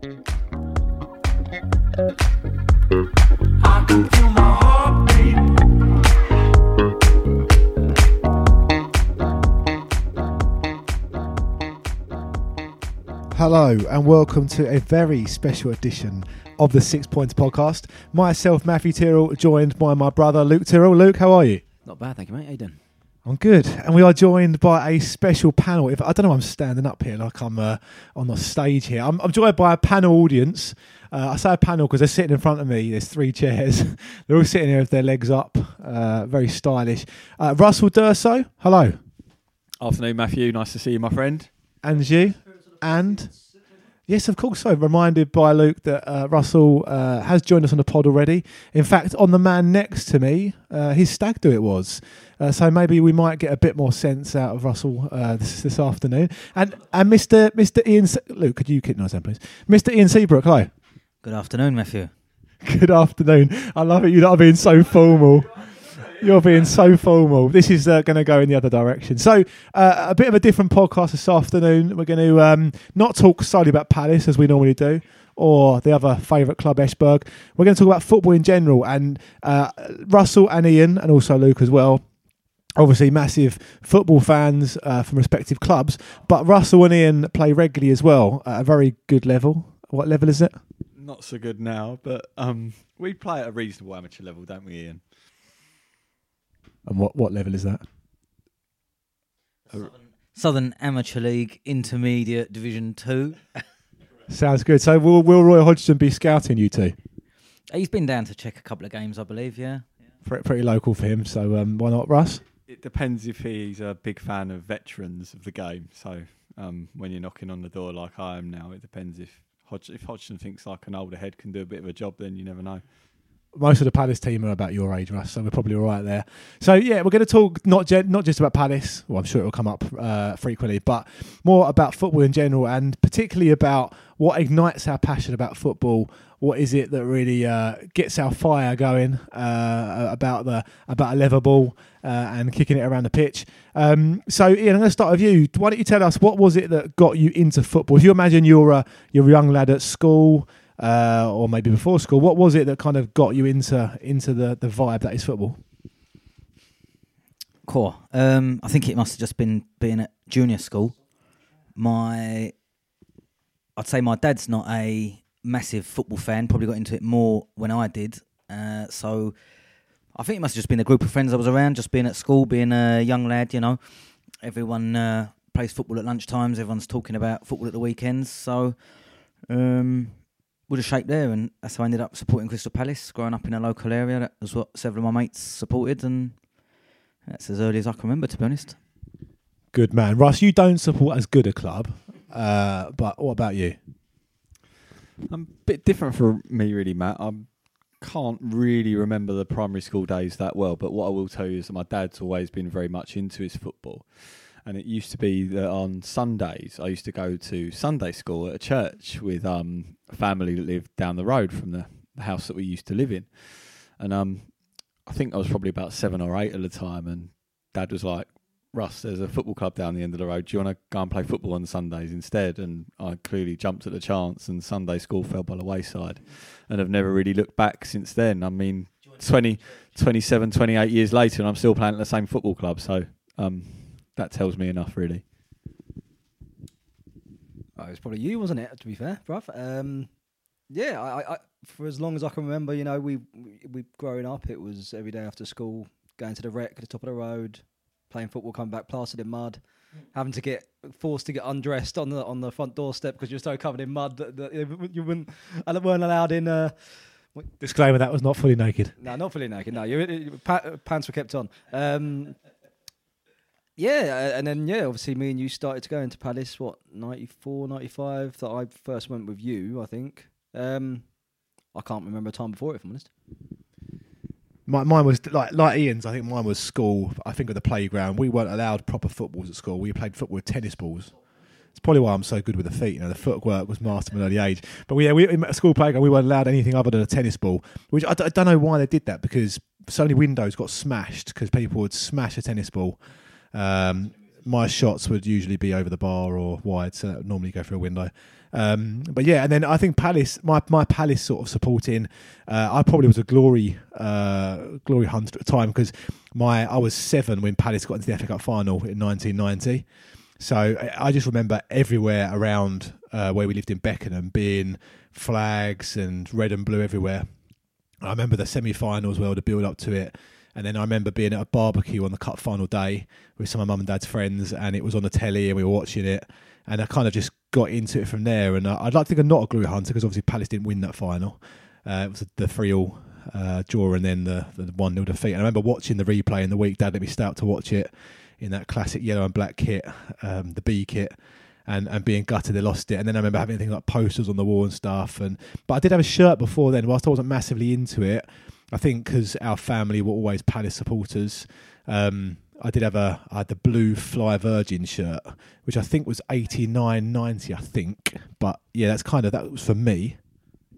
Hello and welcome to a very special edition of the Six Pointer Podcast. Myself, Matthew Tyrrell, joined by my brother Luke Tyrrell. Luke, how are you? Not bad, thank you, mate. How you doing? I'm good, and we are joined by a special panel. If I don't know, why I'm standing up here like I'm uh, on the stage here. I'm, I'm joined by a panel audience. Uh, I say a panel because they're sitting in front of me. There's three chairs. they're all sitting here with their legs up, uh, very stylish. Uh, Russell D'Urso, hello, Afternoon, Matthew. Nice to see you, my friend. and you, and yes, of course. So reminded by Luke that uh, Russell uh, has joined us on the pod already. In fact, on the man next to me, uh, his stag do it was. Uh, so maybe we might get a bit more sense out of Russell uh, this, this afternoon. And and Mr. Mr. Ian Se- Luke, could you keep nice please? Mr. Ian Seabrook, hi. Good afternoon, Matthew. Good afternoon. I love it. You're not being so formal. You're being so formal. This is uh, going to go in the other direction. So, uh, a bit of a different podcast this afternoon. We're going to um, not talk solely about Palace as we normally do, or the other favourite club, Esbjerg. We're going to talk about football in general. And uh, Russell and Ian, and also Luke as well, obviously massive football fans uh, from respective clubs. But Russell and Ian play regularly as well at a very good level. What level is it? Not so good now, but um, we play at a reasonable amateur level, don't we, Ian? And what, what level is that? Southern Amateur League Intermediate Division 2. Sounds good. So will will Roy Hodgson be scouting you two? He's been down to check a couple of games, I believe, yeah. Pretty, pretty local for him. So um, why not, Russ? It depends if he's a big fan of veterans of the game. So um, when you're knocking on the door like I am now, it depends if Hodg- if Hodgson thinks like an older head can do a bit of a job, then you never know. Most of the Palace team are about your age, Russ. So we're probably all right there. So yeah, we're going to talk not not just about Palace. Well, I'm sure it will come up uh, frequently, but more about football in general, and particularly about what ignites our passion about football. What is it that really uh, gets our fire going uh, about the about a leather ball uh, and kicking it around the pitch? Um, so, Ian, I'm going to start with you. Why don't you tell us what was it that got you into football? If you imagine you're a you're a young lad at school, uh, or maybe before school, what was it that kind of got you into into the the vibe that is football? Cool. Um, I think it must have just been being at junior school. My, I'd say my dad's not a massive football fan. Probably got into it more when I did. Uh, so I think it must have just been a group of friends I was around, just being at school, being a young lad. You know, everyone uh, plays football at lunchtimes. Everyone's talking about football at the weekends. So um, would have shaped there, and that's how I ended up supporting Crystal Palace. Growing up in a local area, that was what several of my mates supported, and that's as early as I can remember, to be honest. Good man, Russ. You don't support as good a club, uh, but what about you? I'm a bit different for me, really, Matt. I can't really remember the primary school days that well, but what I will tell you is that my dad's always been very much into his football. And it used to be that on Sundays, I used to go to Sunday school at a church with um, a family that lived down the road from the, the house that we used to live in. And um, I think I was probably about seven or eight at the time. And dad was like, Russ, there's a football club down the end of the road. Do you want to go and play football on Sundays instead? And I clearly jumped at the chance, and Sunday school fell by the wayside. And I've never really looked back since then. I mean, 20, 27, 28 years later, and I'm still playing at the same football club. So um, that tells me enough, really. Oh, it was probably you, wasn't it? To be fair, bruv. Um, yeah, I, I, I, for as long as I can remember, you know, we, we, we growing up, it was every day after school, going to the rec at the top of the road, playing football, coming back plastered in mud, having to get forced to get undressed on the on the front doorstep because you're so covered in mud that, that you wouldn't and weren't allowed in. Uh, Disclaimer: that was not fully naked. no, not fully naked. No, you, you, pa- pants were kept on. Um, yeah, and then yeah, obviously me and you started to go into Palace. What 94, 95 That I first went with you, I think. Um, I can't remember a time before, it, if I'm honest. My, mine was like like Ian's. I think mine was school. I think at the playground, we weren't allowed proper footballs at school. We played football with tennis balls. It's probably why I'm so good with the feet. You know, the footwork was mastered at an early age. But we, yeah, we at school playground, we weren't allowed anything other than a tennis ball. Which I, d- I don't know why they did that because so many windows got smashed because people would smash a tennis ball. Um, my shots would usually be over the bar or wide, so that would normally go through a window. Um, but yeah, and then I think Palace, my my Palace sort of supporting. Uh, I probably was a glory uh, glory hunter at the time because my I was seven when Palace got into the FA Cup final in 1990. So I- just remember everywhere around uh, where we lived in Beckenham being flags and red and blue everywhere. I remember the semi-final as well, the build up to it, and then I remember being at a barbecue on the cup final day with some of my mum and dad's friends, and it was on the telly, and we were watching it, and I kind of just got into it from there. And I'd like to think I'm not a glue hunter because obviously Palace didn't win that final. Uh, it was the three all uh, draw and then the the one 0 defeat. And I remember watching the replay in the week. Dad let me stay out to watch it in that classic yellow and black kit, um, the B kit. And, and being gutted they lost it, and then I remember having things like posters on the wall and stuff. And but I did have a shirt before then. Whilst I wasn't massively into it, I think because our family were always Palace supporters. Um, I did have a I had the blue Fly Virgin shirt, which I think was eighty nine ninety. I think, but yeah, that's kind of that was for me.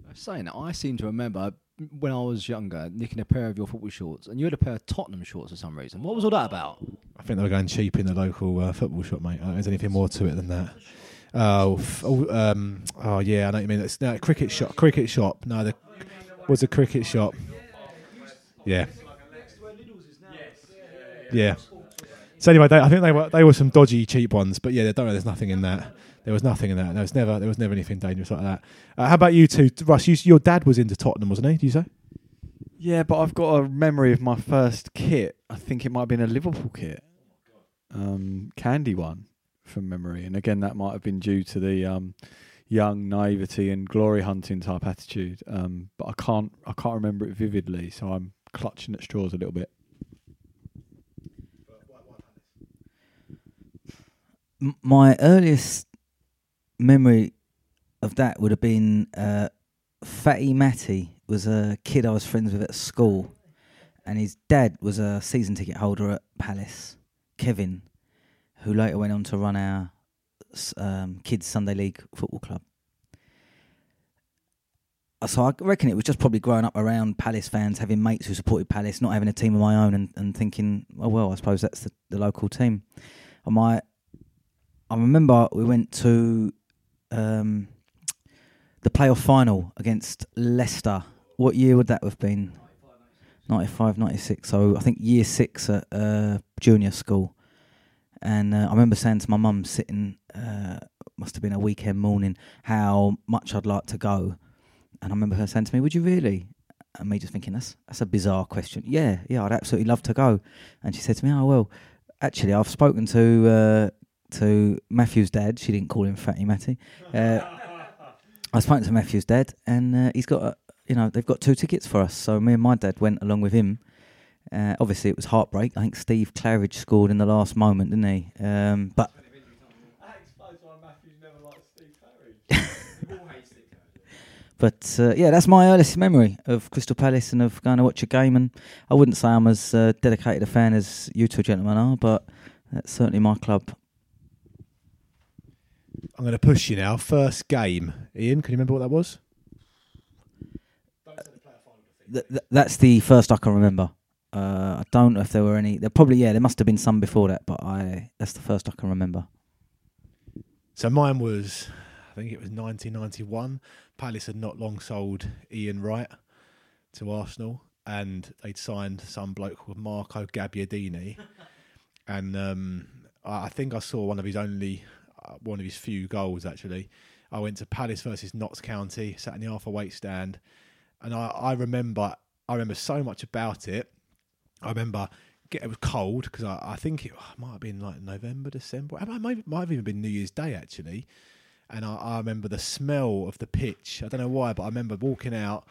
I'm saying that, I seem to remember when I was younger nicking a pair of your football shorts, and you had a pair of Tottenham shorts for some reason. What was all that about? I think they were going cheap in the local uh, football shop, mate. I there's anything more to it than that. Oh, f- oh, um, oh yeah, I know what you mean. It's no cricket shop. Cricket shop. No, the was a cricket shop. Yeah. Yeah. So anyway, they, I think they were they were some dodgy, cheap ones. But yeah, don't know. There's nothing in that. There was nothing in that. There was never there was never anything dangerous like that. Uh, how about you two, Russ? You, your dad was into Tottenham, wasn't he? Did you say? Yeah, but I've got a memory of my first kit. I think it might have been a Liverpool kit, um, candy one from memory. And again, that might have been due to the um, young naivety and glory hunting type attitude. Um, but I can't, I can't remember it vividly, so I'm clutching at straws a little bit. My earliest memory of that would have been uh, Fatty Matty was a kid I was friends with at school, and his dad was a season ticket holder at Palace, Kevin, who later went on to run our um, kids Sunday League football club. Uh, So I reckon it was just probably growing up around Palace fans, having mates who supported Palace, not having a team of my own, and, and thinking, oh well, I suppose that's the, the local team. And my I remember we went to um, the playoff final against Leicester. What year would that have been? 95, 96. So I think year six at uh, junior school. And uh, I remember saying to my mum, sitting, uh, must have been a weekend morning, how much I'd like to go. And I remember her saying to me, Would you really? And me just thinking, That's, that's a bizarre question. Yeah, yeah, I'd absolutely love to go. And she said to me, Oh, well, actually, I've spoken to. Uh, to Matthew's dad. She didn't call him Fatty Matty. Uh, I spoke to Matthew's dad, and uh, he's got, a, you know, they've got two tickets for us. So me and my dad went along with him. Uh, obviously, it was heartbreak. I think Steve Claridge scored in the last moment, didn't he? Um, but But uh, yeah, that's my earliest memory of Crystal Palace and of going to watch a game. And I wouldn't say I'm as uh, dedicated a fan as you two gentlemen are, but that's certainly my club. I'm going to push you now. First game, Ian. Can you remember what that was? Th- th- that's the first I can remember. Uh, I don't know if there were any. There probably yeah, there must have been some before that, but I that's the first I can remember. So mine was, I think it was 1991. Palace had not long sold Ian Wright to Arsenal, and they'd signed some bloke called Marco Gabbiadini. and um, I I think I saw one of his only, uh, one of his few goals actually. I went to Palace versus Notts County, sat in the Arthur Wait stand, and I, I remember, I remember so much about it. I remember get, it was cold because I, I think it might have been like November, December. It might, might have even been New Year's Day actually. And I, I remember the smell of the pitch. I don't know why, but I remember walking out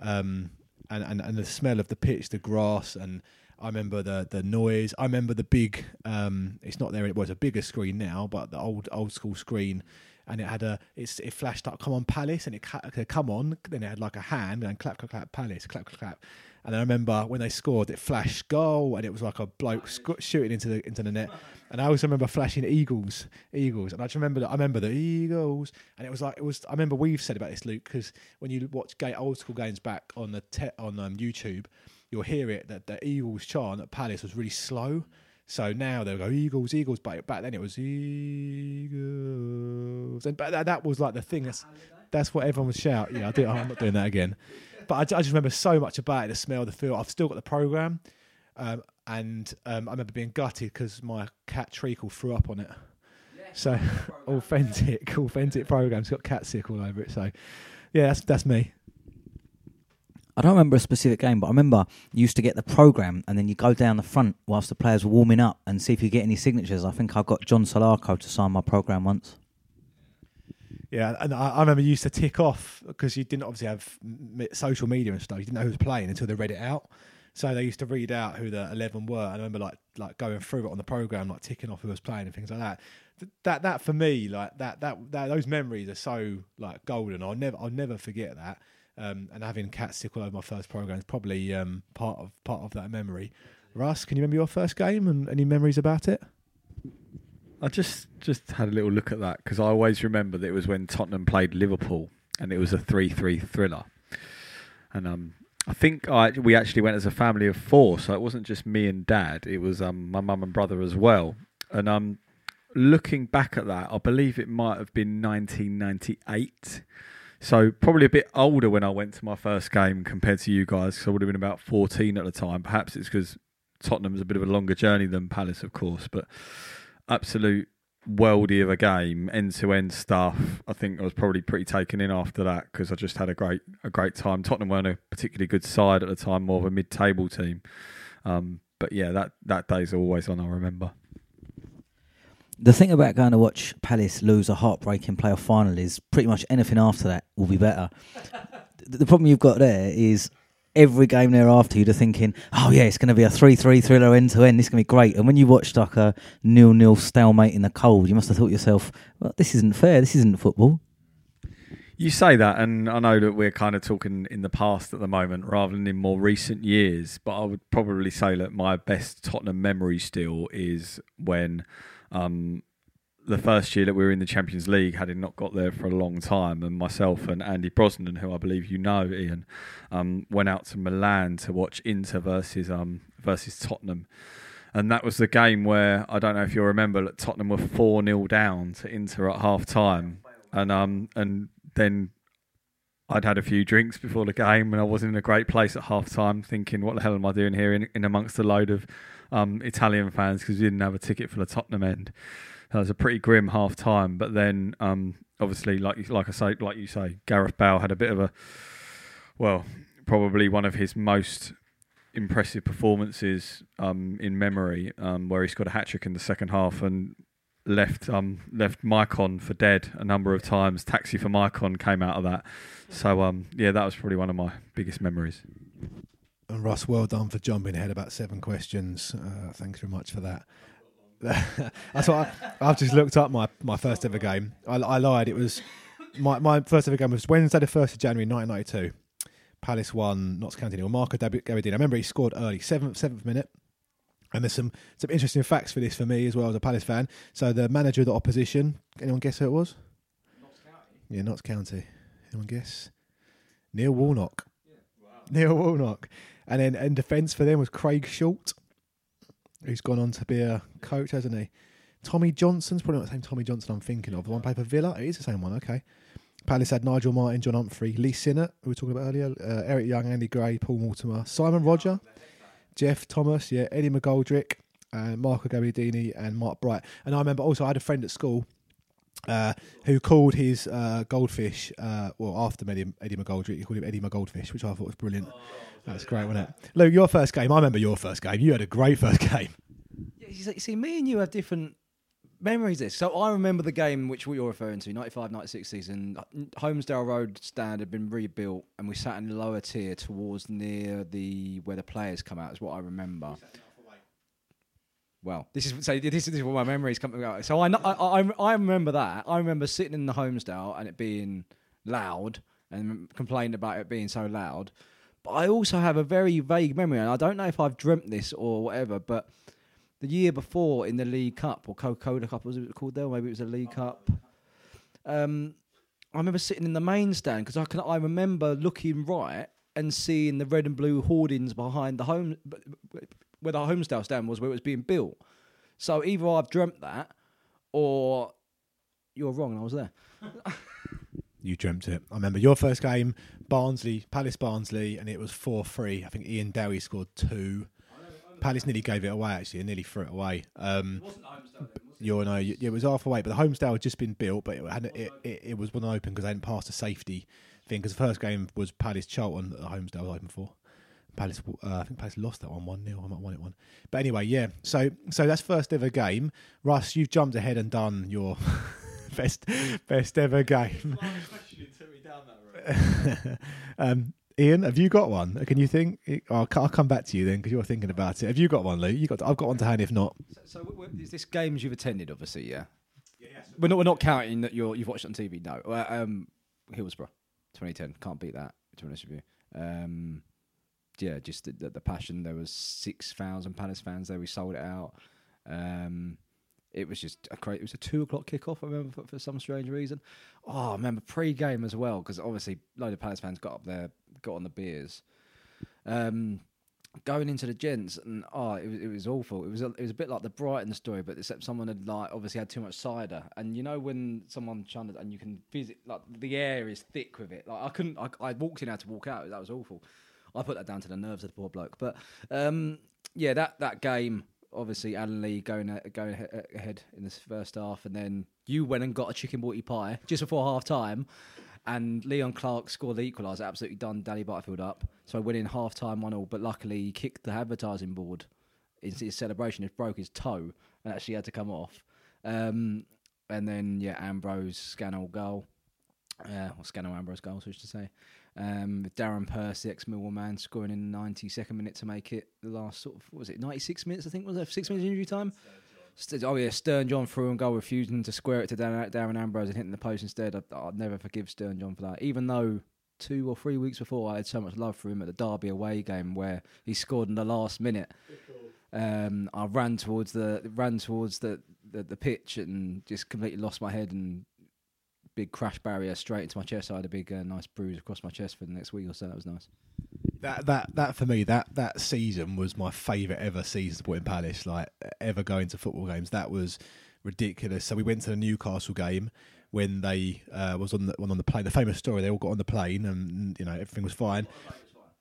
um, and, and, and the smell of the pitch, the grass, and I remember the the noise. I remember the big. Um, it's not there. It was a bigger screen now, but the old old school screen. And it had a, it's, it flashed up, come on Palace, and it come on. Then it had like a hand, and clap, clap, clap, Palace, clap, clap, clap. And I remember when they scored, it flashed goal, and it was like a bloke sc- shooting into the into the net. And I also remember flashing Eagles, Eagles, and I just remember that I remember the Eagles, and it was like it was. I remember we've said about this, Luke, because when you watch gay, old school games back on the te- on um, YouTube, you'll hear it that the Eagles chant at Palace was really slow. So now they'll go Eagles, Eagles, but back then it was Eagles, and but that, that was like the thing. That's that's what everyone would shout. Yeah, I do. I'm not doing that again. But I, I just remember so much about it, the smell, the feel. I've still got the program, um, and um, I remember being gutted because my cat Treacle threw up on it. So authentic, authentic program. It's got cat sick all over it. So yeah, that's that's me. I don't remember a specific game, but I remember you used to get the program, and then you go down the front whilst the players were warming up and see if you get any signatures. I think I got John Salako to sign my program once. Yeah, and I, I remember you used to tick off because you didn't obviously have social media and stuff. You didn't know who was playing until they read it out. So they used to read out who the eleven were. And I remember like like going through it on the program, like ticking off who was playing and things like that. Th- That that for me, like that that, that those memories are so like golden. I'll never I'll never forget that. Um, and having cat sick all over my first program is probably um, part of part of that memory. Russ, can you remember your first game and any memories about it? I just just had a little look at that because I always remember that it was when Tottenham played Liverpool and it was a three-three thriller. And um, I think I we actually went as a family of four, so it wasn't just me and dad; it was um, my mum and brother as well. And um, looking back at that, I believe it might have been 1998. So probably a bit older when I went to my first game compared to you guys. So I would have been about 14 at the time. Perhaps it's because Tottenham's a bit of a longer journey than Palace, of course, but absolute worldy of a game, end to end stuff. I think I was probably pretty taken in after that because I just had a great a great time. Tottenham weren't a particularly good side at the time, more of a mid table team. Um, but yeah, that that day's always on. I remember. The thing about going to watch Palace lose a heartbreaking playoff final is pretty much anything after that will be better. the, problem you've got there is every game thereafter you're thinking, oh yeah, it's going to be a 3-3 thriller end to end. This is going to be great. And when you watched like a nil-nil stalemate in the cold, you must have thought to yourself, well, this isn't fair. This isn't football. You say that, and I know that we're kind of talking in the past at the moment rather than in more recent years. But I would probably say that my best Tottenham memory still is when um, the first year that we were in the Champions League, had having not got there for a long time, and myself and Andy Brosnan, who I believe you know, Ian, um, went out to Milan to watch Inter versus um, versus Tottenham. And that was the game where I don't know if you'll remember that Tottenham were four 0 down to Inter at half time, and um and then I'd had a few drinks before the game, and I wasn't in a great place at half time, thinking, "What the hell am I doing here in, in amongst a load of um, Italian fans?" Because we didn't have a ticket for the Tottenham end. That was a pretty grim half time. But then, um, obviously, like like I say, like you say, Gareth Bale had a bit of a well, probably one of his most impressive performances um, in memory, um, where he scored a hat trick in the second half and left um, left Maicon for dead a number of times. Taxi for Maicon came out of that. So um, yeah, that was probably one of my biggest memories. And Russ, well done for jumping ahead about seven questions. Uh, thanks very much for that. That's what I, I've just looked up my, my first ever game. I, I lied. It was my, my first ever game was Wednesday, the first of January, nineteen ninety two. Palace won Notts County. Or Marco Gab- Gabbiadini. I remember he scored early, seventh seventh minute. And there's some some interesting facts for this for me as well as a Palace fan. So the manager of the opposition, anyone guess who it was? Notts County. Yeah, Notts County. Anyone guess? Neil Warnock. Neil Warnock. And then in defence for them was Craig Short, who's gone on to be a coach, hasn't he? Tommy Johnson's probably not the same Tommy Johnson I'm thinking of. The one for Villa. It is the same one, okay. Palace had Nigel Martyn, John Humphrey, Lee Sinnott, who we were talking about earlier, uh, Eric Young, Andy Gray, Paul Mortimer, Simon Rodger, Geoff Thomas, yeah, Eddie McGoldrick, uh, Marco Gabbiadini, and Mark Bright. And I remember also I had a friend at school uh, who called his uh, goldfish, uh, well, after Eddie, Eddie McGoldrick, he called him Eddie McGoldfish, which I thought was brilliant. That's great, wasn't it? Luke, your first game, I remember your first game. You had a great first game. Yeah, you see- you see, me and you have different memories. of This, so I remember the game which you're referring to, 95-96 season. Holmesdale Road stand had been rebuilt, and we sat in the lower tier towards near the where the players come out. Is what I remember. Well, this is so. This, is what my memories coming out. So I, I I I remember that. I remember sitting in the Holmesdale and it being loud and complaining about it being so loud. But I also have a very vague memory, and I don't know if I've dreamt this or whatever. But the year before in the League Cup or Coca-Cola Cup, was it called there? Maybe it was a League Cup. Um, I remember sitting in the main stand because I can. I remember looking right and seeing the red and blue hoardings behind the home, where the Holmesdale stand was, where it was being built. So either I've dreamt that, or you're wrong, and I was there. You dreamt it. I remember your first game, Barnsley, Palace Barnsley, and it was 4 3. I think Ian Dowie scored two. Palace nearly gave it away, actually, and nearly threw it away. Um, you know, it was half away, but the Holmesdale had just been built, but it, had, it, it, it was one open because they hadn't passed a safety thing. Because the first game was Palace Charlton that the Holmesdale was open for. Palace, uh, I think Palace lost that one one 0 I might have won it one. But anyway, yeah. So so that's first ever game. Russ, you've jumped ahead and done your best best ever game. um, Ian, have you got one? Can you think? I'll, I'll come back to you then because you're thinking about it. Have you got one, Lou? You got? I've got one to hand. If not, So, so w- w- is this games you've attended, obviously, yeah? We're not, we're not counting that you're, you've watched it on TV, no. Uh, um, Hillsborough, 2010. Can't beat that, to be honest with you. Um, yeah, just the, the, passion. There was 6,000 Palace fans there. We sold it out. Um, it was just a great. It was a two o'clock kickoff. I remember for, for some strange reason. Oh, I remember pre-game as well because obviously a load of Palace fans got up there, got on the beers. Um, going into the gents and oh, it was it was awful. It was a, it was a bit like the Brighton story, but except someone had like obviously had too much cider, and you know when someone chunned and you can visit like the air is thick with it. Like I couldn't. I, I walked in, had to walk out. That was awful. I put that down to the nerves of the poor bloke. But um, yeah, that that game. Obviously, Alan Lee going going ahe- ahead in this first half, and then you went and got a chicken booty pie just before half time, and Leon Clarke scored the equaliser. Absolutely done Danny Butterfield up. So winning half time one all, but luckily he kicked the advertising board. His, his celebration, he broke his toe and actually had to come off. Um, and then yeah, Ambrose Scannell goal, uh, or Scannell Ambrose goal, so to say. Um, with Darren Purse, ex Millwall man, scoring in the 92nd minute to make it the last sort of was it 96 minutes? I think was it six minutes injury time. Oh yeah, Stern John through and goal, refusing to square it to Darren, Darren Ambrose and hitting the post instead. I'd, I'd never forgive Stern John for that, even though two or three weeks before I had so much love for him at the Derby away game where he scored in the last minute. Um, I ran towards the ran towards the, the, the pitch and just completely lost my head and big crash barrier straight into my chest. I had a big uh, nice bruise across my chest for the next week or so. That was nice. that that that for me that that season was my favourite ever season supporting Palace. Like ever going to football games, that was ridiculous. So we went to the Newcastle game when they uh, was on the on the plane. The famous story, they all got on the plane and you know everything was fine.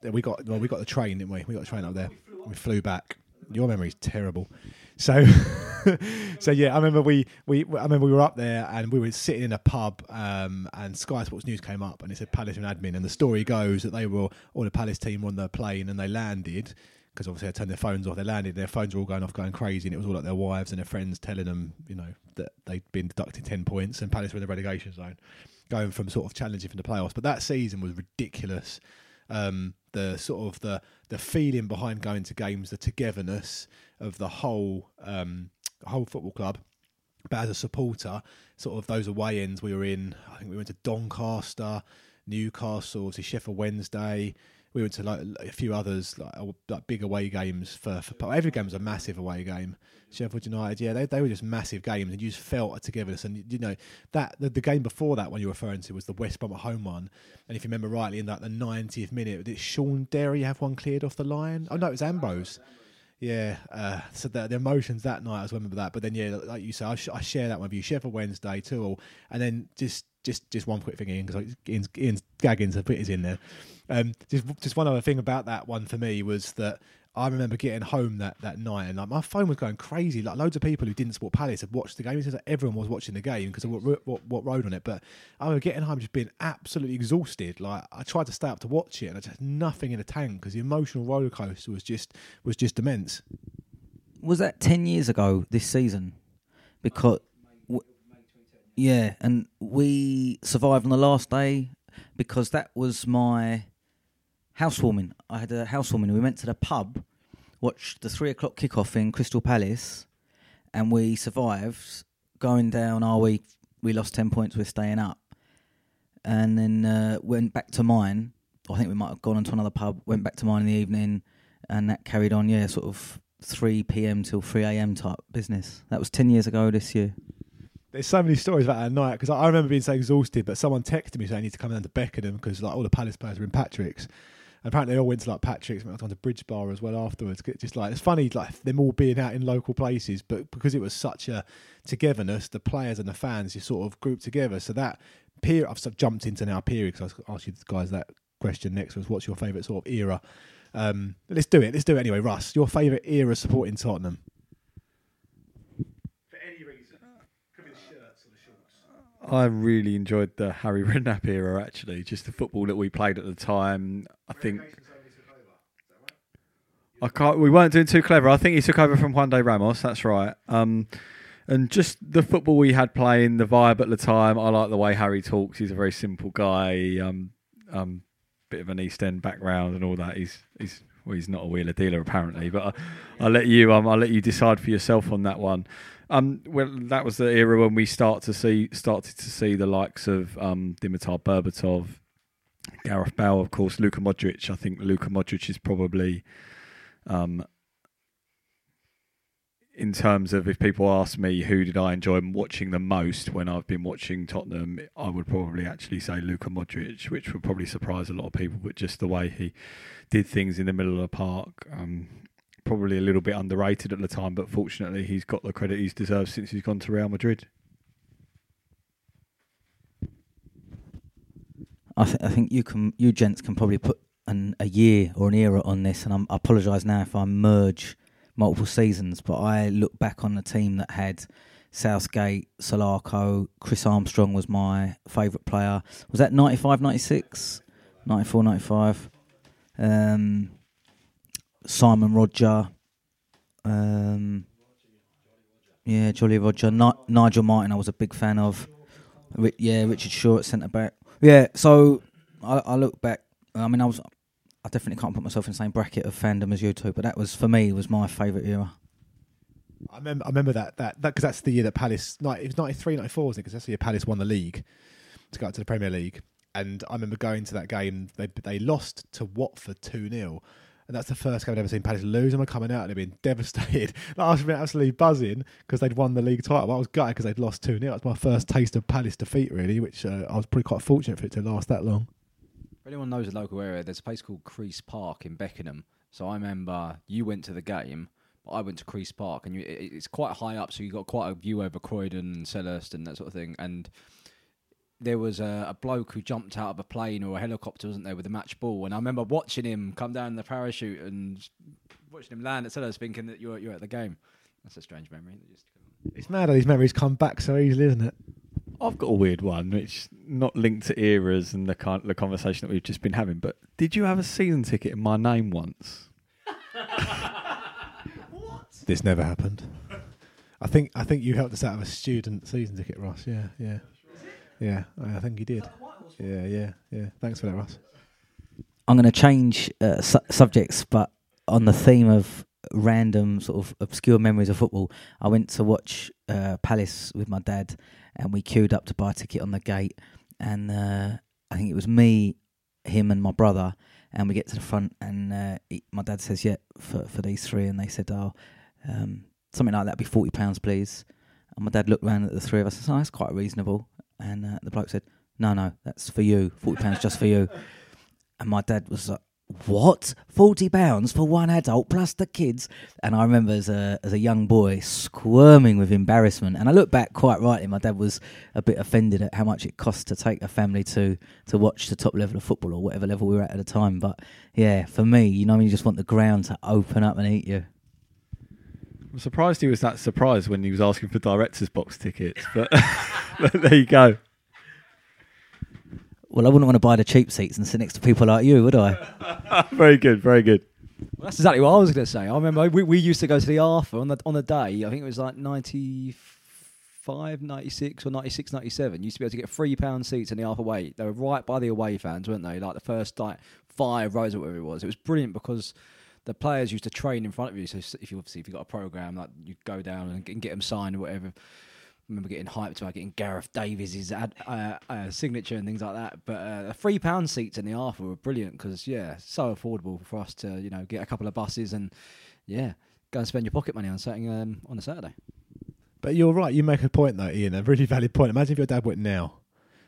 We got well, we got the train, didn't we? We got the train up there. We flew back. Your memory's terrible. So, so yeah, I remember we, we I remember we were up there and we were sitting in a pub, um, and Sky Sports News came up and it said Palace and admin, and the story goes that they were all the Palace team were on the plane and they landed because obviously they turned their phones off. They landed, and their phones were all going off, going crazy, and it was all like their wives and their friends telling them, you know, that they'd been deducted ten points and Palace were in the relegation zone, going from sort of challenging for the playoffs. But that season was ridiculous. Um, the sort of the the feeling behind going to games, the togetherness of the whole um, whole football club. But as a supporter, sort of those away ends we were in. I think we went to Doncaster, Newcastle, to Sheffield Wednesday. We went to like a few others, like, uh, like big away games for, for every game was a massive away game. Sheffield United, yeah, they, they were just massive games, and you just felt a togetherness. And you know that the, the game before that one you're referring to was the West Brom at home one. And if you remember rightly, in that the 90th minute, did Shaun Derry have one cleared off the line? Oh no, it was Ambrose. Yeah, uh, so the, the emotions that night, I was remember that. But then, yeah, like you say, I, sh- I share that one with you. Share for Wednesday, too, and then just just just one quick thing, Ian, because Ian's, Ian's gagging to put his in there. Um, just just one other thing about that one for me was that I remember getting home that, that night and like my phone was going crazy. Like loads of people who didn't support Palace had watched the game. It says that everyone was watching the game because of what, what what rode on it. But I was getting home just being absolutely exhausted. Like I tried to stay up to watch it and I just had nothing in the tank because the emotional roller coaster was just was just immense. Was that ten years ago this season? Because yeah, and we survived on the last day because that was my housewarming. I had a housewarming. We went to the pub, watched the three o'clock kickoff in Crystal Palace, and we survived. Going down, are we? We lost ten points. We're staying up, and then uh, went back to mine. I think we might have gone on to another pub. Went back to mine in the evening, and that carried on. Yeah, sort of three p.m. till three a.m. type business. That was ten years ago this year. There's so many stories about that night because I I remember being so exhausted, but someone texted me saying I need to come down to Beckenham because like all the Palace players were in Patrick's. Apparently, they all went to like Patrick's, went on to Bridge Bar as well afterwards. Just like it's funny, like them all being out in local places, but because it was such a togetherness, the players and the fans just sort of grouped together. So that period, I've sort of jumped into now period because I asked you guys that question next was what's your favourite sort of era. Um, let's do it. Let's do it anyway. Russ, your favourite era supporting Tottenham? For any reason, could be the shirts or the shorts. I really enjoyed the Harry Redknapp era. Actually, just the football that we played at the time. I think I can't. We weren't doing too clever. I think he took over from Juande Ramos. That's right. Um, and just the football we had playing, the vibe at the time. I like the way Harry talks. He's a very simple guy. Um, um, bit of an East End background and all that. He's he's well, he's not a wheeler dealer apparently. But I, I'll let you. Um, I'll let you decide for yourself on that one. Um, well, that was the era when we start to see started to see the likes of um, Dimitar Berbatov, Gareth Bale, of course, Luka Modric. I think Luka Modric is probably, um, in terms of if people ask me who did I enjoy watching the most when I've been watching Tottenham, I would probably actually say Luka Modric, which would probably surprise a lot of people. But just the way he did things in the middle of the park. Um, probably a little bit underrated at the time, but fortunately he's got the credit he's deserved since he's gone to Real Madrid. I, th- I think you can, you gents can probably put an, a year or an era on this, and I'm, I apologise now if I merge multiple seasons, but I look back on the team that had Southgate, Salako, Chris Armstrong was my favourite player. Was that 95, 96? 94, 95? Um, Simon Rodger. Um, yeah, Jolly Roger. Ni- Nigel Martyn, I was a big fan of. Ri- yeah, Richard Shaw at centre back. Yeah, so I, I look back. I mean, I was. I definitely can't put myself in the same bracket of fandom as you two, but that was for me was my favourite era. I remember, I remember that that that because that's the year that Palace. Like, it was 93, 94, wasn't it? Because that's the year Palace won the league to go up to the Premier League. And I remember going to that game. They they lost to Watford two 0 and that's the first game I've ever seen Palace lose. And I'm coming out and I've been devastated. like, I was been absolutely buzzing because they'd won the league title. I was gutted because they'd lost two 0 It was my first taste of Palace defeat, really, which uh, I was pretty quite fortunate for it to last that long. If anyone knows the local area, there's a place called Crease Park in Beckenham. So I remember you went to the game, but I went to Crease Park, and you, it, it's quite high up, so you got quite a view over Croydon and Selhurst and that sort of thing. And there was a, a bloke who jumped out of a plane or a helicopter, wasn't there, with a match ball. And I remember watching him come down the parachute and watching him land at Selhurst, thinking that you're you're at the game. That's a strange memory. It's mad how these memories come back so easily, isn't it? I've got a weird one, which not linked to eras and the kind the conversation that we've just been having. But did you have a season ticket in my name once? What? This never happened. I think I think you helped us out of a student season ticket, Ross. Yeah, yeah, yeah. I think he did. Yeah, yeah, yeah. Thanks for that, Ross. I'm going to change uh, su- subjects, but on the theme of random sort of obscure memories of football, I went to watch uh, Palace with my dad, and we queued up to buy a ticket on the gate, and uh, I think it was me, him, and my brother, and we get to the front, and uh, he, my dad says, "Yeah, for for these three. and they said, "Oh, um, something like that, be forty pounds, please." And my dad looked round at the three of us and said, "Oh, that's quite reasonable." And uh, the bloke said, "No, no, that's for you. Forty pounds just for you." And my dad was like, "What? Forty pounds for one adult plus the kids?" And I remember as a as a young boy squirming with embarrassment. And I look back quite rightly. My dad was a bit offended at how much it cost to take a family to to watch the top level of football or whatever level we were at at the time. But yeah, for me, you know, when you just want the ground to open up and eat you. I'm surprised he was that surprised when he was asking for director's box tickets, but, but there you go. Well, I wouldn't want to buy the cheap seats and sit next to people like you, would I? very good, very good. Well, that's exactly what I was going to say. I remember we, we used to go to the Arthur on the on the day. I think it was like 95, 96 or 96, 97. You used to be able to get three pound seats in the Arthur Wait. They were right by the away fans, weren't they? Like the first like five rows or whatever it was. It was brilliant because the players used to train in front of you. So if you obviously if you got a program, like you go down and get, them signed or whatever. I remember getting hyped about getting Gareth Davies' ad, uh, uh, signature and things like that. But uh, three pound seats in the Arthur were brilliant because yeah, so affordable for us to you know get a couple of buses and yeah, go and spend your pocket money on something um, on a Saturday. But you're right. You make a point though, Ian. A really valid point. Imagine if your dad went now.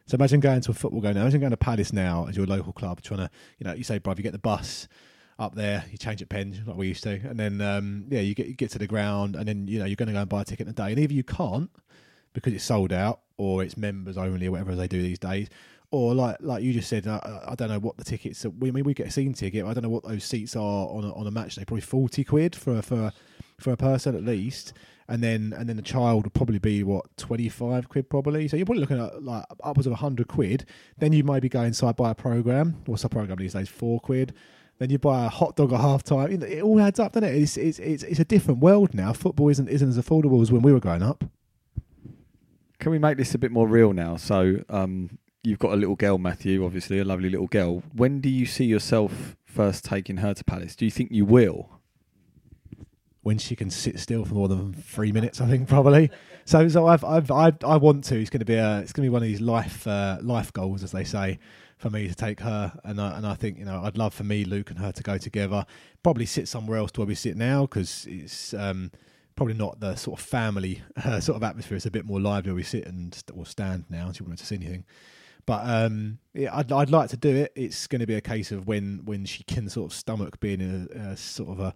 So imagine going to a football game now. Imagine going to Palace now as your local club, trying to, you know, you say, bruv, you get the bus up there, you change at Penge like we used to, and then um, yeah, you get you get to the ground, and then you know you're going to go and buy a ticket in a day, and either you can't because it's sold out, or it's members only, or whatever they do these days, or like like you just said, I, I don't know what the tickets. We I mean we get a scene ticket. I don't know what those seats are on a, on a match day. Probably forty quid for a, for a, for a person at least, and then and then the child would probably be what twenty five quid probably. So you're probably looking at like upwards of hundred quid. Then you might be going inside buy a program. What's the program these days? Four quid. Then you buy a hot dog at half time. You know, It all adds up, doesn't it? It's, it's it's it's a different world now. Football isn't isn't as affordable as when we were growing up. Can we make this a bit more real now? So, um, you've got a little girl, Matthew, obviously a lovely little girl. When do you see yourself first taking her to Palace? Do you think you will? when she can sit still for more than three minutes, I think probably. So, so I've, I've, I, I want to. It's going to be a, it's going to be one of these life, uh, life goals, as they say, for me to take her. And I, and I think you know, I'd love for me, Luke, and her to go together. Probably sit somewhere else to where we sit now because it's um, probably not the sort of family uh, sort of atmosphere. It's a bit more lively where we sit and or stand now. She won't to see anything. But um, yeah, I'd, I'd like to do it. It's going to be a case of when when she can sort of stomach being in a, a sort of a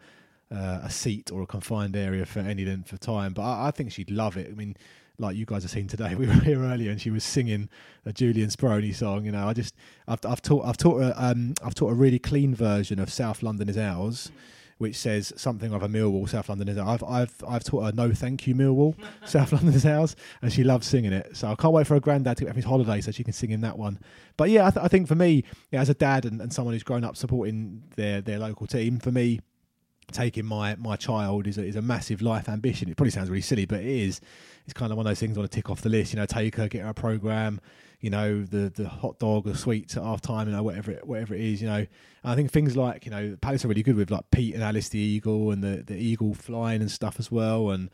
uh, a seat or a confined area for any length of time. But I, I think she'd love it. I mean, like you guys have seen today, we were here earlier and she was singing a Julian Speroni song. You know, I just I've I've taught I've taught her um I've taught a really clean version of South London is ours. Which says something of a Millwall, South London is ours. I've I've I've taught her no thank you Millwall, South London is ours, and she loves singing it. So I can't wait for her granddad to off his holiday so she can sing him that one. But yeah, I, th- I think for me, yeah, as a dad and, and someone who's grown up supporting their their local team, for me, taking my my child is a, is a massive life ambition. It probably sounds really silly, but it is. It's kind of one of those things I want to tick off the list. You know, take her, get her a program. You know, the the hot dog, or sweets at half time. You know, whatever it, whatever it is. You know, and I think things like you know, Palace are really good with like Pete and Alice the eagle and the the eagle flying and stuff as well. And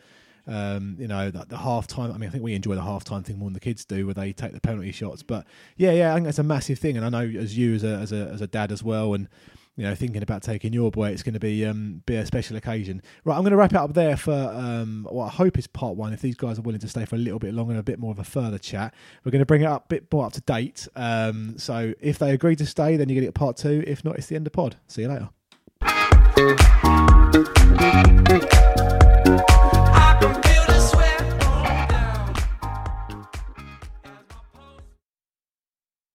um, you know, the, the half time. I mean, I think we enjoy the half time thing more than the kids do, where they take the penalty shots. But yeah, yeah, I think that's a massive thing. And I know as you as a as a as a dad as well, and you know, thinking about taking your boy, it's going to be um, be a special occasion. Right, I'm going to wrap it up there for um, what I hope is part one. If these guys are willing to stay for a little bit longer a bit more of a further chat, we're going to bring it up a bit more up to date. Um, so if they agree to stay, then to get part two. If not, it's the end of pod. See you later.